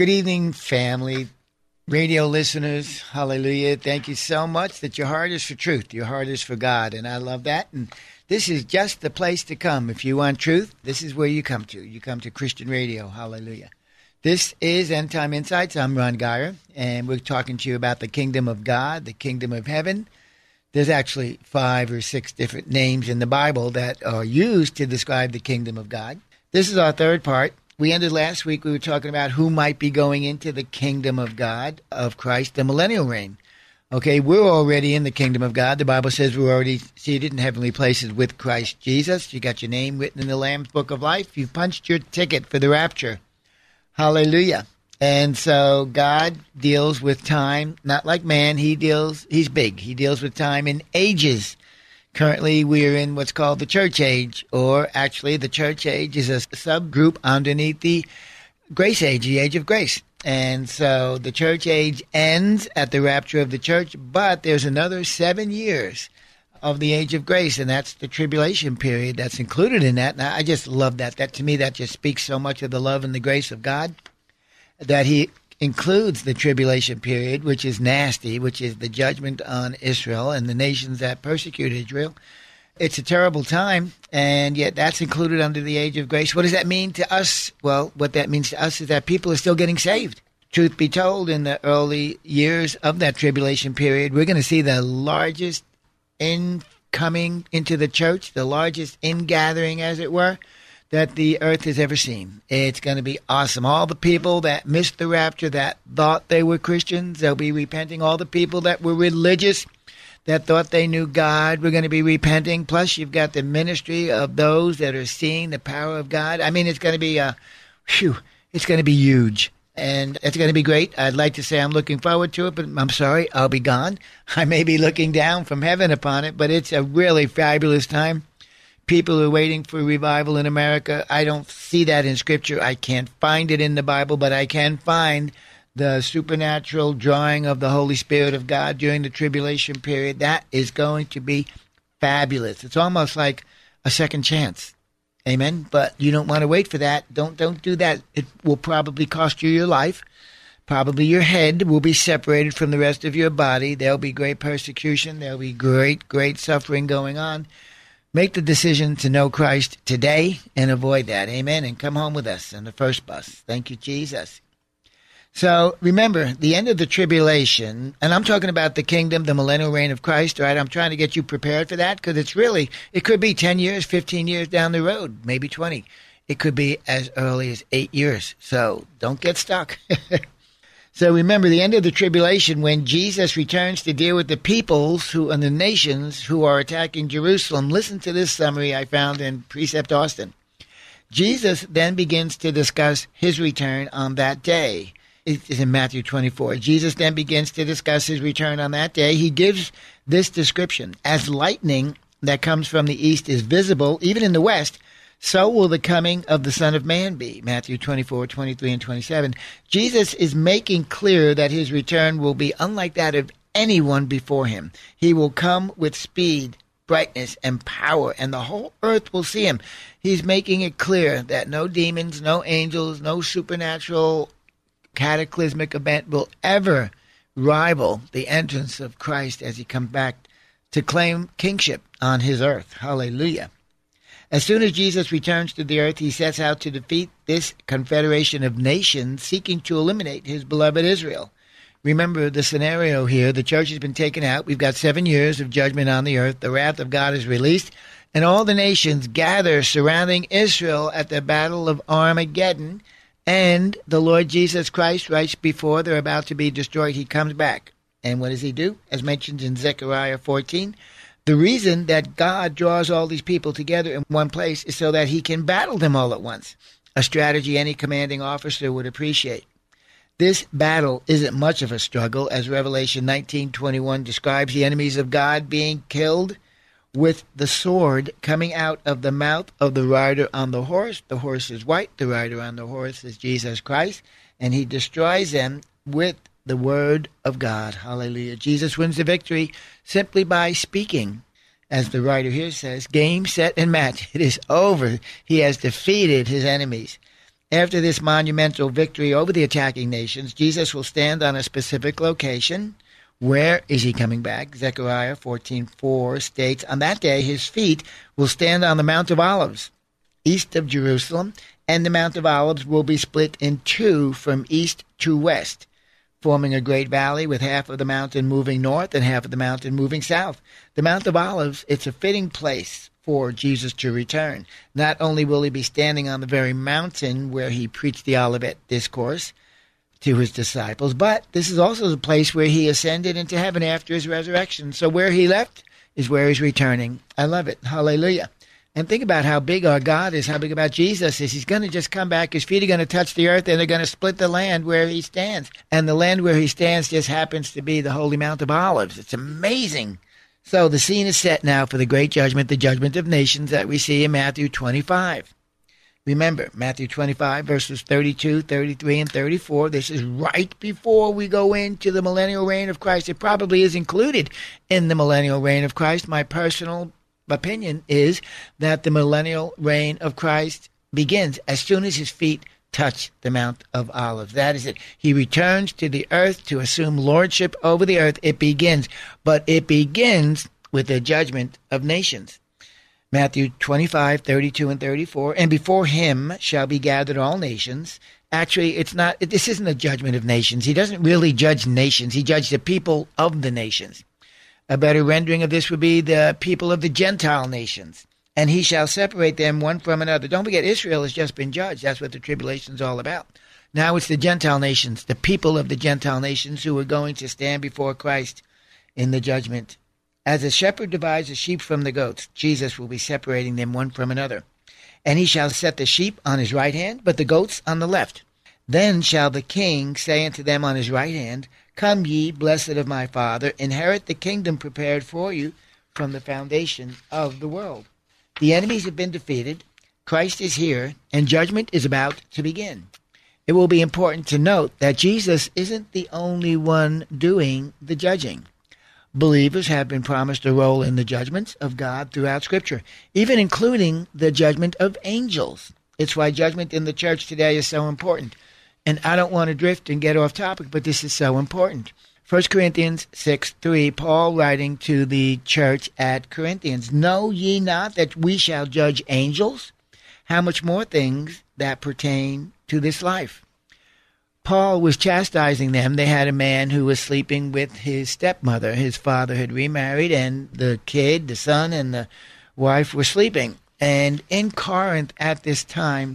Good evening, family, radio listeners. Hallelujah. Thank you so much that your heart is for truth. Your heart is for God. And I love that. And this is just the place to come. If you want truth, this is where you come to. You come to Christian Radio. Hallelujah. This is End Time Insights. I'm Ron Geyer, and we're talking to you about the kingdom of God, the kingdom of heaven. There's actually five or six different names in the Bible that are used to describe the kingdom of God. This is our third part. We ended last week, we were talking about who might be going into the kingdom of God, of Christ, the millennial reign. Okay, we're already in the kingdom of God. The Bible says we're already seated in heavenly places with Christ Jesus. You got your name written in the Lamb's book of life. You punched your ticket for the rapture. Hallelujah. And so God deals with time, not like man. He deals, he's big. He deals with time in ages. Currently, we're in what's called the church age, or actually, the church age is a subgroup underneath the grace age, the age of grace. And so the church age ends at the rapture of the church, but there's another seven years of the age of grace, and that's the tribulation period that's included in that. And I just love that. That to me, that just speaks so much of the love and the grace of God that He includes the tribulation period, which is nasty, which is the judgment on Israel and the nations that persecute Israel. It's a terrible time, and yet that's included under the age of grace. What does that mean to us? Well, what that means to us is that people are still getting saved. Truth be told, in the early years of that tribulation period, we're going to see the largest incoming into the church, the largest ingathering, as it were, that the earth has ever seen. It's going to be awesome. All the people that missed the rapture, that thought they were Christians, they'll be repenting. All the people that were religious, that thought they knew God, we're going to be repenting. Plus, you've got the ministry of those that are seeing the power of God. I mean, it's going to be, uh, whew, it's going to be huge. And it's going to be great. I'd like to say I'm looking forward to it, but I'm sorry, I'll be gone. I may be looking down from heaven upon it, but it's a really fabulous time people are waiting for revival in America. I don't see that in Scripture. I can't find it in the Bible, but I can find the supernatural drawing of the Holy Spirit of God during the tribulation period. That is going to be fabulous. It's almost like a second chance. Amen. But you don't want to wait for that. Don't don't do that. It will probably cost you your life. Probably your head will be separated from the rest of your body. There'll be great persecution. There'll be great, great suffering going on. Make the decision to know Christ today and avoid that. Amen. And come home with us on the first bus. Thank you, Jesus. So remember, the end of the tribulation, and I'm talking about the kingdom, the millennial reign of Christ, right? I'm trying to get you prepared for that because it's really, it could be 10 years, 15 years down the road, maybe 20. It could be as early as eight years. So don't get stuck. So remember the end of the tribulation when Jesus returns to deal with the peoples who and the nations who are attacking Jerusalem. Listen to this summary I found in Precept Austin. Jesus then begins to discuss his return on that day. It's in Matthew 24. Jesus then begins to discuss his return on that day. He gives this description as lightning that comes from the east is visible, even in the west, so will the coming of the Son of Man be. Matthew 24, 23, and 27. Jesus is making clear that his return will be unlike that of anyone before him. He will come with speed, brightness, and power, and the whole earth will see him. He's making it clear that no demons, no angels, no supernatural cataclysmic event will ever rival the entrance of Christ as he comes back to claim kingship on his earth. Hallelujah. As soon as Jesus returns to the earth, he sets out to defeat this confederation of nations seeking to eliminate his beloved Israel. Remember the scenario here. The church has been taken out. We've got seven years of judgment on the earth. The wrath of God is released, and all the nations gather surrounding Israel at the Battle of Armageddon. And the Lord Jesus Christ, right before they're about to be destroyed, he comes back. And what does he do? As mentioned in Zechariah 14, the reason that God draws all these people together in one place is so that he can battle them all at once, a strategy any commanding officer would appreciate. This battle isn't much of a struggle as Revelation 19:21 describes the enemies of God being killed with the sword coming out of the mouth of the rider on the horse. The horse is white, the rider on the horse is Jesus Christ, and he destroys them with the word of God. Hallelujah. Jesus wins the victory simply by speaking. As the writer here says, game, set, and match. It is over. He has defeated his enemies. After this monumental victory over the attacking nations, Jesus will stand on a specific location. Where is he coming back? Zechariah 14:4 states, "On that day his feet will stand on the Mount of Olives, east of Jerusalem, and the Mount of Olives will be split in two from east to west forming a great valley with half of the mountain moving north and half of the mountain moving south. The Mount of Olives, it's a fitting place for Jesus to return. Not only will he be standing on the very mountain where he preached the Olivet discourse to his disciples, but this is also the place where he ascended into heaven after his resurrection. So where he left is where he's returning. I love it. Hallelujah. And think about how big our God is, how big about Jesus is. He's going to just come back. His feet are going to touch the earth and they're going to split the land where he stands. And the land where he stands just happens to be the Holy Mount of Olives. It's amazing. So the scene is set now for the great judgment, the judgment of nations that we see in Matthew 25. Remember, Matthew 25, verses 32, 33, and 34. This is right before we go into the millennial reign of Christ. It probably is included in the millennial reign of Christ. My personal opinion is that the millennial reign of Christ begins as soon as his feet touch the Mount of Olives. That is it. He returns to the earth to assume lordship over the earth. It begins, but it begins with the judgment of nations. Matthew 25, 32, and 34. And before him shall be gathered all nations. Actually, it's not, this isn't a judgment of nations. He doesn't really judge nations. He judges the people of the nations. A better rendering of this would be the people of the Gentile nations. And he shall separate them one from another. Don't forget, Israel has just been judged. That's what the tribulation is all about. Now it's the Gentile nations, the people of the Gentile nations who are going to stand before Christ in the judgment. As a shepherd divides the sheep from the goats, Jesus will be separating them one from another. And he shall set the sheep on his right hand, but the goats on the left. Then shall the king say unto them on his right hand, Come ye, blessed of my Father, inherit the kingdom prepared for you from the foundation of the world. The enemies have been defeated, Christ is here, and judgment is about to begin. It will be important to note that Jesus isn't the only one doing the judging. Believers have been promised a role in the judgments of God throughout Scripture, even including the judgment of angels. It's why judgment in the church today is so important. And I don't want to drift and get off topic, but this is so important. 1 Corinthians 6 3, Paul writing to the church at Corinthians, Know ye not that we shall judge angels? How much more things that pertain to this life? Paul was chastising them. They had a man who was sleeping with his stepmother. His father had remarried, and the kid, the son, and the wife were sleeping. And in Corinth at this time,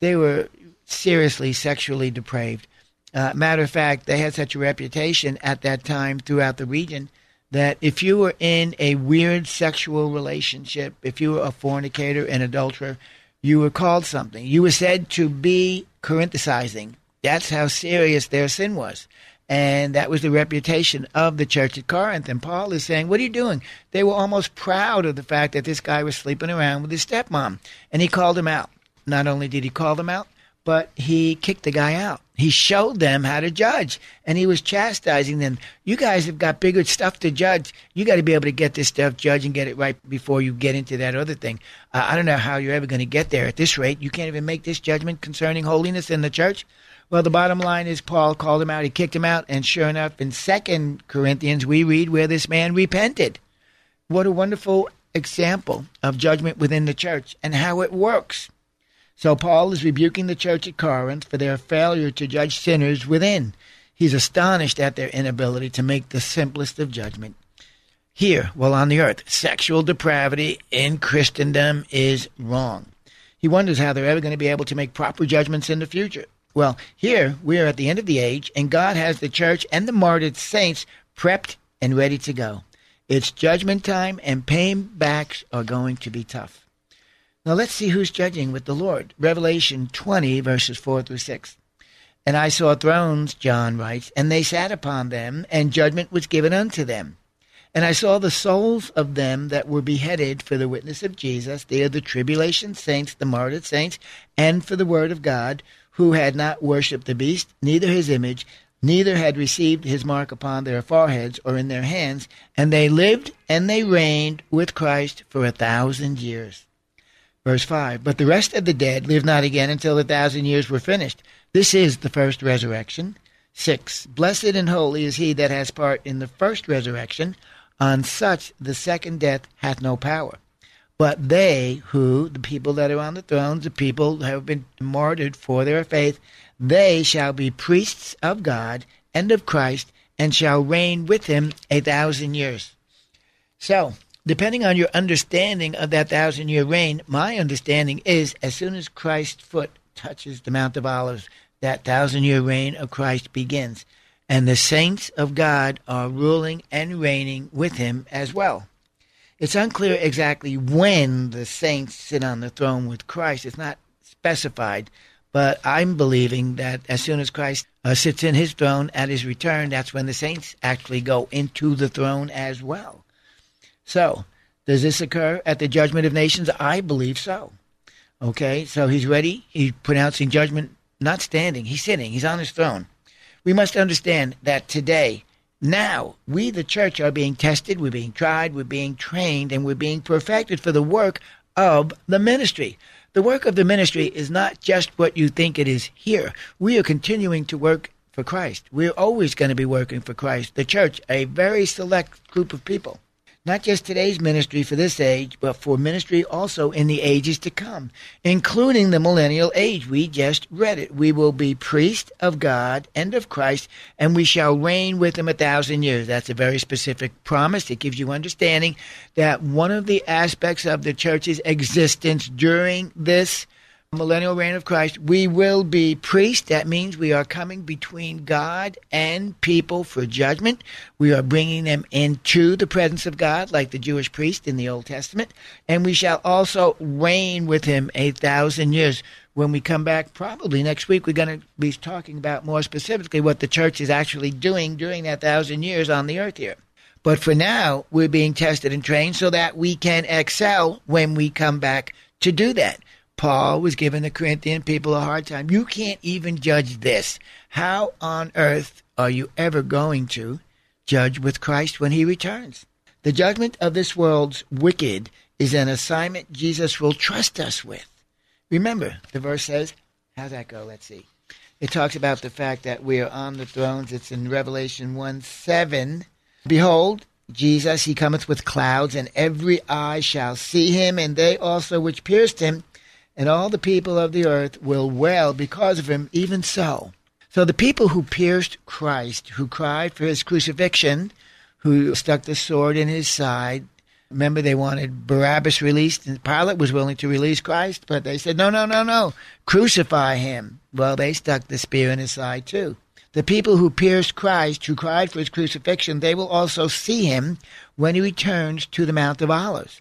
they were seriously sexually depraved. Uh, matter of fact, they had such a reputation at that time throughout the region that if you were in a weird sexual relationship, if you were a fornicator, an adulterer, you were called something. You were said to be Corinthicizing. That's how serious their sin was. And that was the reputation of the church at Corinth. And Paul is saying, What are you doing? They were almost proud of the fact that this guy was sleeping around with his stepmom. And he called him out. Not only did he call them out, but he kicked the guy out. He showed them how to judge, and he was chastising them. You guys have got bigger stuff to judge. You got to be able to get this stuff judged and get it right before you get into that other thing. Uh, I don't know how you're ever going to get there at this rate. You can't even make this judgment concerning holiness in the church. Well, the bottom line is Paul called him out. He kicked him out, and sure enough, in Second Corinthians, we read where this man repented. What a wonderful example of judgment within the church and how it works. So Paul is rebuking the church at Corinth for their failure to judge sinners within. He's astonished at their inability to make the simplest of judgment. Here, while on the earth, sexual depravity in Christendom is wrong. He wonders how they're ever going to be able to make proper judgments in the future. Well, here we are at the end of the age, and God has the church and the martyred saints prepped and ready to go. It's judgment time, and paybacks are going to be tough. Now let's see who's judging with the Lord. Revelation 20, verses 4 through 6. And I saw thrones, John writes, and they sat upon them, and judgment was given unto them. And I saw the souls of them that were beheaded for the witness of Jesus, they are the tribulation saints, the martyred saints, and for the word of God, who had not worshipped the beast, neither his image, neither had received his mark upon their foreheads or in their hands, and they lived and they reigned with Christ for a thousand years. Verse 5 But the rest of the dead live not again until the thousand years were finished. This is the first resurrection. 6. Blessed and holy is he that has part in the first resurrection. On such the second death hath no power. But they who, the people that are on the thrones, the people who have been martyred for their faith, they shall be priests of God and of Christ, and shall reign with him a thousand years. So, depending on your understanding of that thousand year reign, my understanding is as soon as Christ's foot touches the Mount of Olives, that thousand year reign of Christ begins. And the saints of God are ruling and reigning with him as well. It's unclear exactly when the saints sit on the throne with Christ. It's not specified, but I'm believing that as soon as Christ uh, sits in his throne at his return, that's when the saints actually go into the throne as well. So, does this occur at the judgment of nations? I believe so. Okay, so he's ready. He's pronouncing judgment not standing, he's sitting, he's on his throne. We must understand that today, now, we, the church, are being tested, we're being tried, we're being trained, and we're being perfected for the work of the ministry. The work of the ministry is not just what you think it is here. We are continuing to work for Christ. We're always going to be working for Christ. The church, a very select group of people not just today's ministry for this age, but for ministry also in the ages to come, including the millennial age. We just read it. We will be priests of God and of Christ, and we shall reign with him a thousand years. That's a very specific promise. It gives you understanding that one of the aspects of the church's existence during this millennial reign of Christ, we will be priests. That means we are coming between God and people for judgment. We are bringing them into the presence of God, like the Jewish priest in the Old Testament. And we shall also reign with him a thousand years. When we come back, probably next week, we're going to be talking about more specifically what the church is actually doing during that thousand years on the earth here. But for now, we're being tested and trained so that we can excel when we come back to do that. Paul was giving the Corinthian people a hard time. You can't even judge this. How on earth are you ever going to judge with Christ when he returns? The judgment of this world's wicked is an assignment Jesus will trust us with. Remember, the verse says, how's that go? Let's see. It talks about the fact that we are on the thrones. It's in Revelation 1 7. Behold, Jesus, he cometh with clouds, and every eye shall see him, and they also which pierced him and all the people of the earth will wail because of him, even so. So the people who pierced Christ, who cried for his crucifixion, who stuck the sword in his side, remember they wanted Barabbas released, and Pilate was willing to release Christ, but they said, no, no, no, no, crucify him. Well, they stuck the spear in his side too. The people who pierced Christ, who cried for his crucifixion, they will also see him when he returns to the Mount of Olives,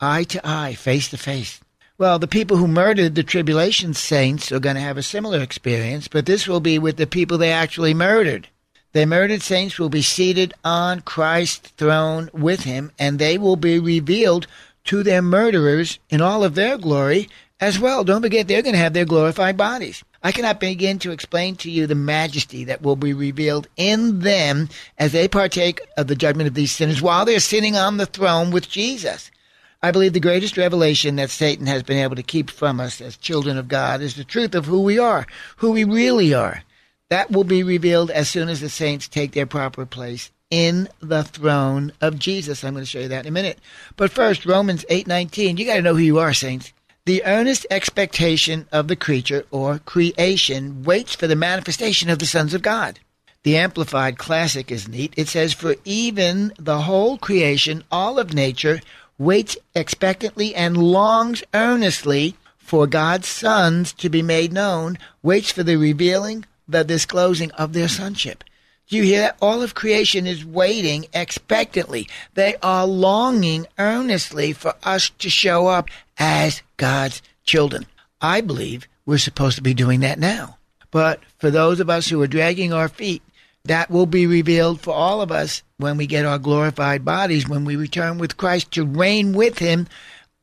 eye to eye, face to face. Well, the people who murdered the tribulation saints are going to have a similar experience, but this will be with the people they actually murdered. The murdered saints will be seated on Christ's throne with him, and they will be revealed to their murderers in all of their glory as well. Don't forget, they're going to have their glorified bodies. I cannot begin to explain to you the majesty that will be revealed in them as they partake of the judgment of these sinners while they're sitting on the throne with Jesus. I believe the greatest revelation that Satan has been able to keep from us as children of God is the truth of who we are, who we really are. That will be revealed as soon as the saints take their proper place in the throne of Jesus. I'm going to show you that in a minute. But first, Romans 8:19. You got to know who you are, saints. The earnest expectation of the creature or creation waits for the manifestation of the sons of God. The Amplified Classic is neat. It says, For even the whole creation, all of nature, waits expectantly and longs earnestly for God's sons to be made known, waits for the revealing, the disclosing of their sonship. Do you hear that? All of creation is waiting expectantly. They are longing earnestly for us to show up as God's children. I believe we're supposed to be doing that now. But for those of us who are dragging our feet, that will be revealed for all of us when we get our glorified bodies, when we return with Christ to reign with Him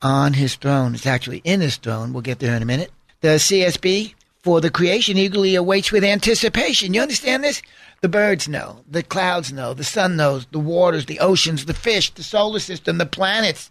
on His throne. It's actually in His throne. We'll get there in a minute. The CSB, for the creation eagerly awaits with anticipation. You understand this? The birds know, the clouds know, the sun knows, the waters, the oceans, the fish, the solar system, the planets.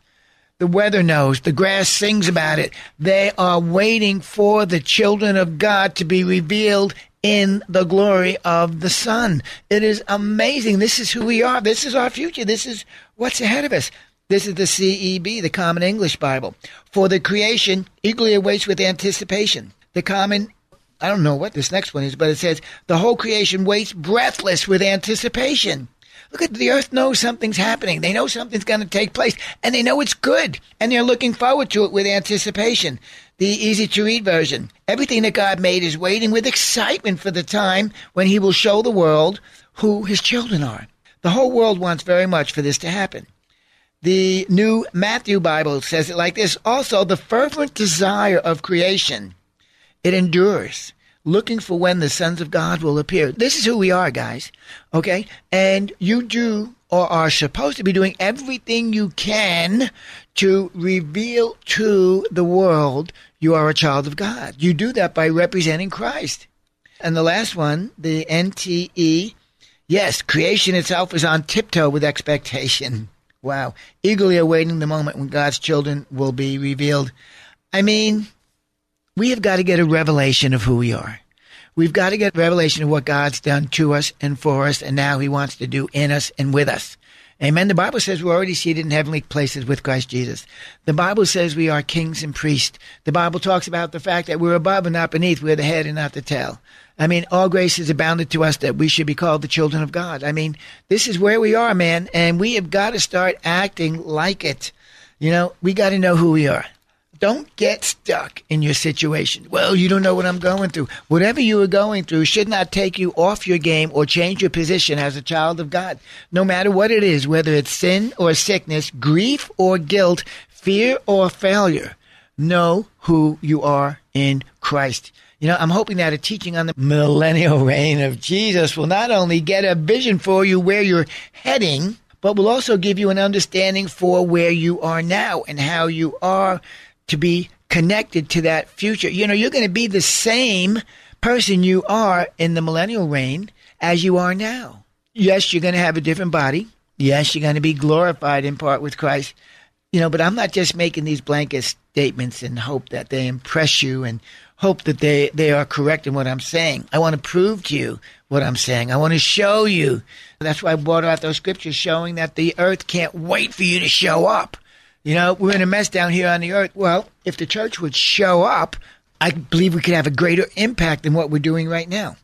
The weather knows, the grass sings about it. They are waiting for the children of God to be revealed in the glory of the Son. It is amazing. This is who we are. This is our future. This is what's ahead of us. This is the CEB, the Common English Bible. For the creation eagerly awaits with anticipation. The Common I don't know what this next one is, but it says the whole creation waits breathless with anticipation. Look at the earth knows something's happening. They know something's going to take place and they know it's good and they're looking forward to it with anticipation. The easy to read version. Everything that God made is waiting with excitement for the time when he will show the world who his children are. The whole world wants very much for this to happen. The new Matthew Bible says it like this. Also, the fervent desire of creation it endures, looking for when the sons of God will appear. This is who we are, guys. Okay? And you do or are supposed to be doing everything you can to reveal to the world you are a child of God. You do that by representing Christ. And the last one, the NTE, yes, creation itself is on tiptoe with expectation. Wow. Eagerly awaiting the moment when God's children will be revealed. I mean, we have got to get a revelation of who we are. We've got to get revelation of what God's done to us and for us, and now He wants to do in us and with us. Amen. The Bible says we're already seated in heavenly places with Christ Jesus. The Bible says we are kings and priests. The Bible talks about the fact that we're above and not beneath. We're the head and not the tail. I mean, all grace is abounded to us that we should be called the children of God. I mean, this is where we are, man, and we have got to start acting like it. You know, we got to know who we are. Don't get stuck in your situation. Well, you don't know what I'm going through. Whatever you are going through should not take you off your game or change your position as a child of God. No matter what it is, whether it's sin or sickness, grief or guilt, fear or failure, know who you are in Christ. You know, I'm hoping that a teaching on the millennial reign of Jesus will not only get a vision for you where you're heading, but will also give you an understanding for where you are now and how you are to be connected to that future. You know, you're going to be the same person you are in the millennial reign as you are now. Yes, you're going to have a different body. Yes, you're going to be glorified in part with Christ. You know, but I'm not just making these blanket statements and hope that they impress you and hope that they, they are correct in what I'm saying. I want to prove to you what I'm saying. I want to show you. That's why I brought out those scriptures showing that the earth can't wait for you to show up. You know, we're in a mess down here on the earth. Well, if the church would show up, I believe we could have a greater impact than what we're doing right now.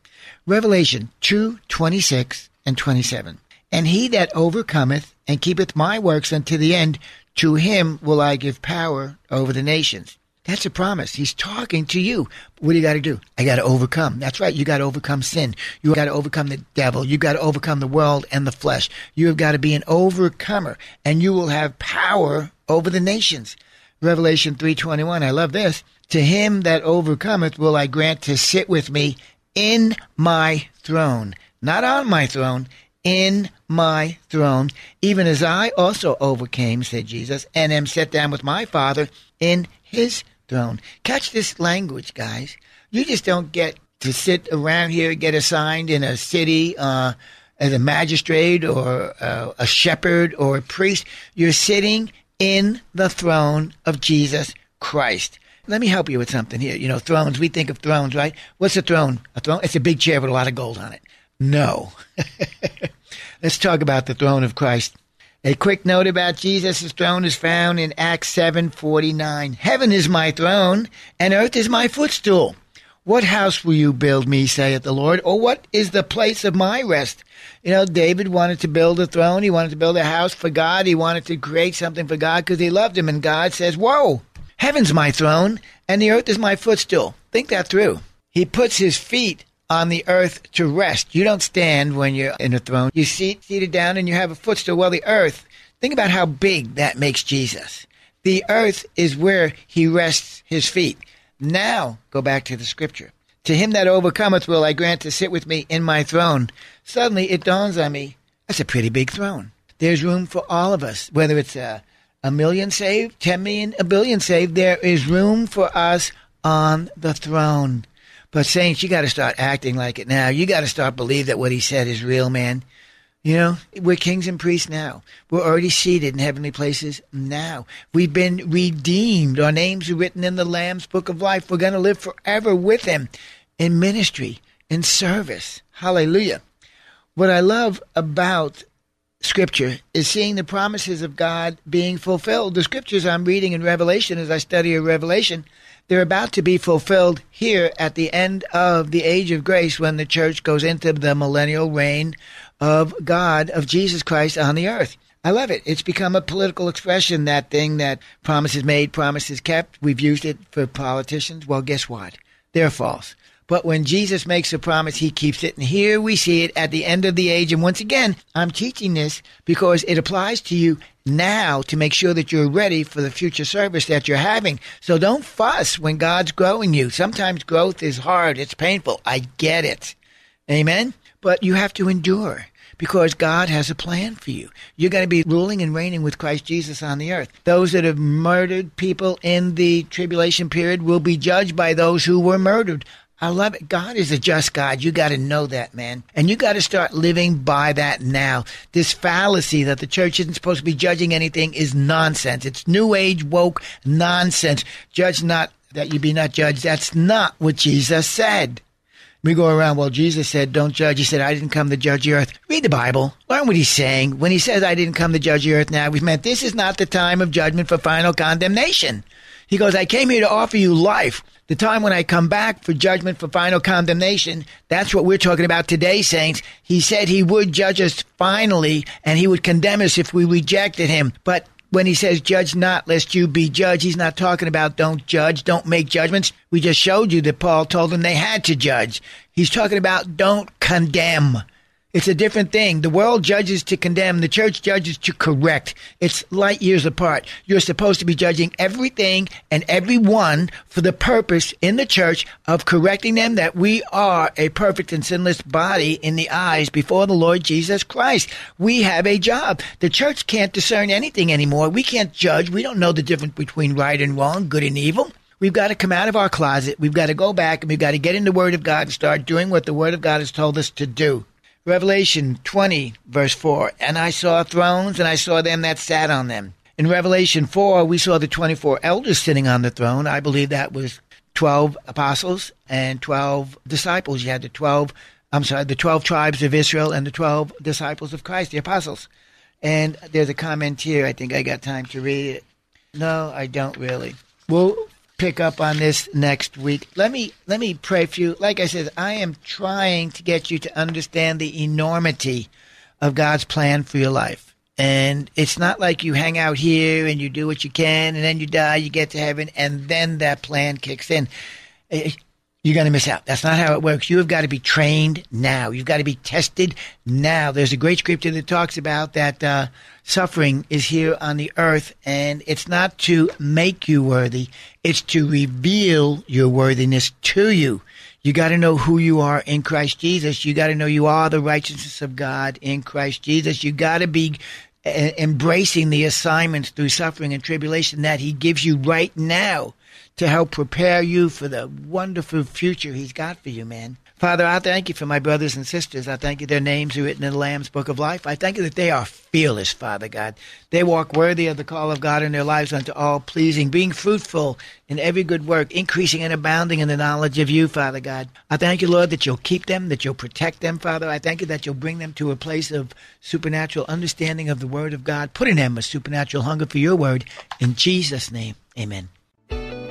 Revelation 2 26 and 27. And he that overcometh and keepeth my works unto the end, to him will I give power over the nations. That's a promise. He's talking to you. What do you got to do? I got to overcome. That's right. You got to overcome sin. You got to overcome the devil. You got to overcome the world and the flesh. You have got to be an overcomer and you will have power over the nations. Revelation 3:21. I love this. To him that overcometh will I grant to sit with me in my throne, not on my throne, in my throne, even as I also overcame, said Jesus, and am set down with my Father in his throne. Catch this language, guys. You just don't get to sit around here, get assigned in a city uh, as a magistrate or uh, a shepherd or a priest. You're sitting in the throne of Jesus Christ. Let me help you with something here. You know, thrones, we think of thrones, right? What's a throne? A throne? It's a big chair with a lot of gold on it. No. Let's talk about the throne of Christ. A quick note about Jesus' throne is found in Acts 7:49. Heaven is my throne, and earth is my footstool. What house will you build me, saith the Lord, or what is the place of my rest? You know, David wanted to build a throne. He wanted to build a house for God. He wanted to create something for God because he loved him. And God says, Whoa, heaven's my throne, and the earth is my footstool. Think that through. He puts his feet on the earth to rest. You don't stand when you're in a throne. You sit seated down and you have a footstool. Well, the earth, think about how big that makes Jesus. The earth is where he rests his feet. Now, go back to the scripture. To him that overcometh will I grant to sit with me in my throne. Suddenly it dawns on me, that's a pretty big throne. There's room for all of us, whether it's a, a million saved, 10 million, a billion saved, there is room for us on the throne. But saints, you got to start acting like it now. You got to start believe that what he said is real, man. You know, we're kings and priests now. We're already seated in heavenly places now. We've been redeemed. Our names are written in the Lamb's book of life. We're going to live forever with him in ministry, in service. Hallelujah. What I love about Scripture is seeing the promises of God being fulfilled. The scriptures I'm reading in Revelation as I study a Revelation they're about to be fulfilled here at the end of the age of grace when the church goes into the millennial reign of God, of Jesus Christ on the earth. I love it. It's become a political expression, that thing that promises made, promises kept. We've used it for politicians. Well, guess what? They're false. But when Jesus makes a promise, he keeps it. And here we see it at the end of the age. And once again, I'm teaching this because it applies to you now to make sure that you're ready for the future service that you're having. So don't fuss when God's growing you. Sometimes growth is hard. It's painful. I get it. Amen. But you have to endure because God has a plan for you. You're going to be ruling and reigning with Christ Jesus on the earth. Those that have murdered people in the tribulation period will be judged by those who were murdered. I love it. God is a just God. You got to know that, man. And you got to start living by that now. This fallacy that the church isn't supposed to be judging anything is nonsense. It's new age woke nonsense. Judge not that you be not judged. That's not what Jesus said. We go around, well, Jesus said, don't judge. He said, I didn't come to judge the earth. Read the Bible. Learn what he's saying. When he says, I didn't come to judge the earth now, we've meant this is not the time of judgment for final condemnation. He goes, I came here to offer you life the time when I come back for judgment for final condemnation. That's what we're talking about today, saints. He said he would judge us finally and he would condemn us if we rejected him. But when he says judge not lest you be judged, he's not talking about don't judge, don't make judgments. We just showed you that Paul told them they had to judge. He's talking about don't condemn. It's a different thing. The world judges to condemn. The church judges to correct. It's light years apart. You're supposed to be judging everything and everyone for the purpose in the church of correcting them that we are a perfect and sinless body in the eyes before the Lord Jesus Christ. We have a job. The church can't discern anything anymore. We can't judge. We don't know the difference between right and wrong, good and evil. We've got to come out of our closet. We've got to go back and we've got to get in the Word of God and start doing what the Word of God has told us to do. Revelation 20, verse 4. And I saw thrones, and I saw them that sat on them. In Revelation 4, we saw the 24 elders sitting on the throne. I believe that was 12 apostles and 12 disciples. You had the 12, I'm sorry, the 12 tribes of Israel and the 12 disciples of Christ, the apostles. And there's a comment here. I think I got time to read it. No, I don't really. We'll pick up on this next week. Let me let me pray for you. Like I said, I am trying to get you to understand the enormity of God's plan for your life. And it's not like you hang out here and you do what you can and then you die, you get to heaven, and then that plan kicks in. Eh, You're going to miss out. That's not how it works. You have got to be trained now. You've got to be tested now. There's a great scripture that talks about that uh, suffering is here on the earth, and it's not to make you worthy, it's to reveal your worthiness to you. You got to know who you are in Christ Jesus. You got to know you are the righteousness of God in Christ Jesus. You got to be embracing the assignments through suffering and tribulation that He gives you right now to help prepare you for the wonderful future He's got for you, man. Father, I thank you for my brothers and sisters. I thank you their names are written in the Lamb's Book of Life. I thank you that they are fearless, Father God. They walk worthy of the call of God in their lives unto all pleasing, being fruitful in every good work, increasing and abounding in the knowledge of you, Father God. I thank you, Lord, that you'll keep them, that you'll protect them, Father. I thank you that you'll bring them to a place of supernatural understanding of the Word of God, put in them a supernatural hunger for your Word. In Jesus' name, amen.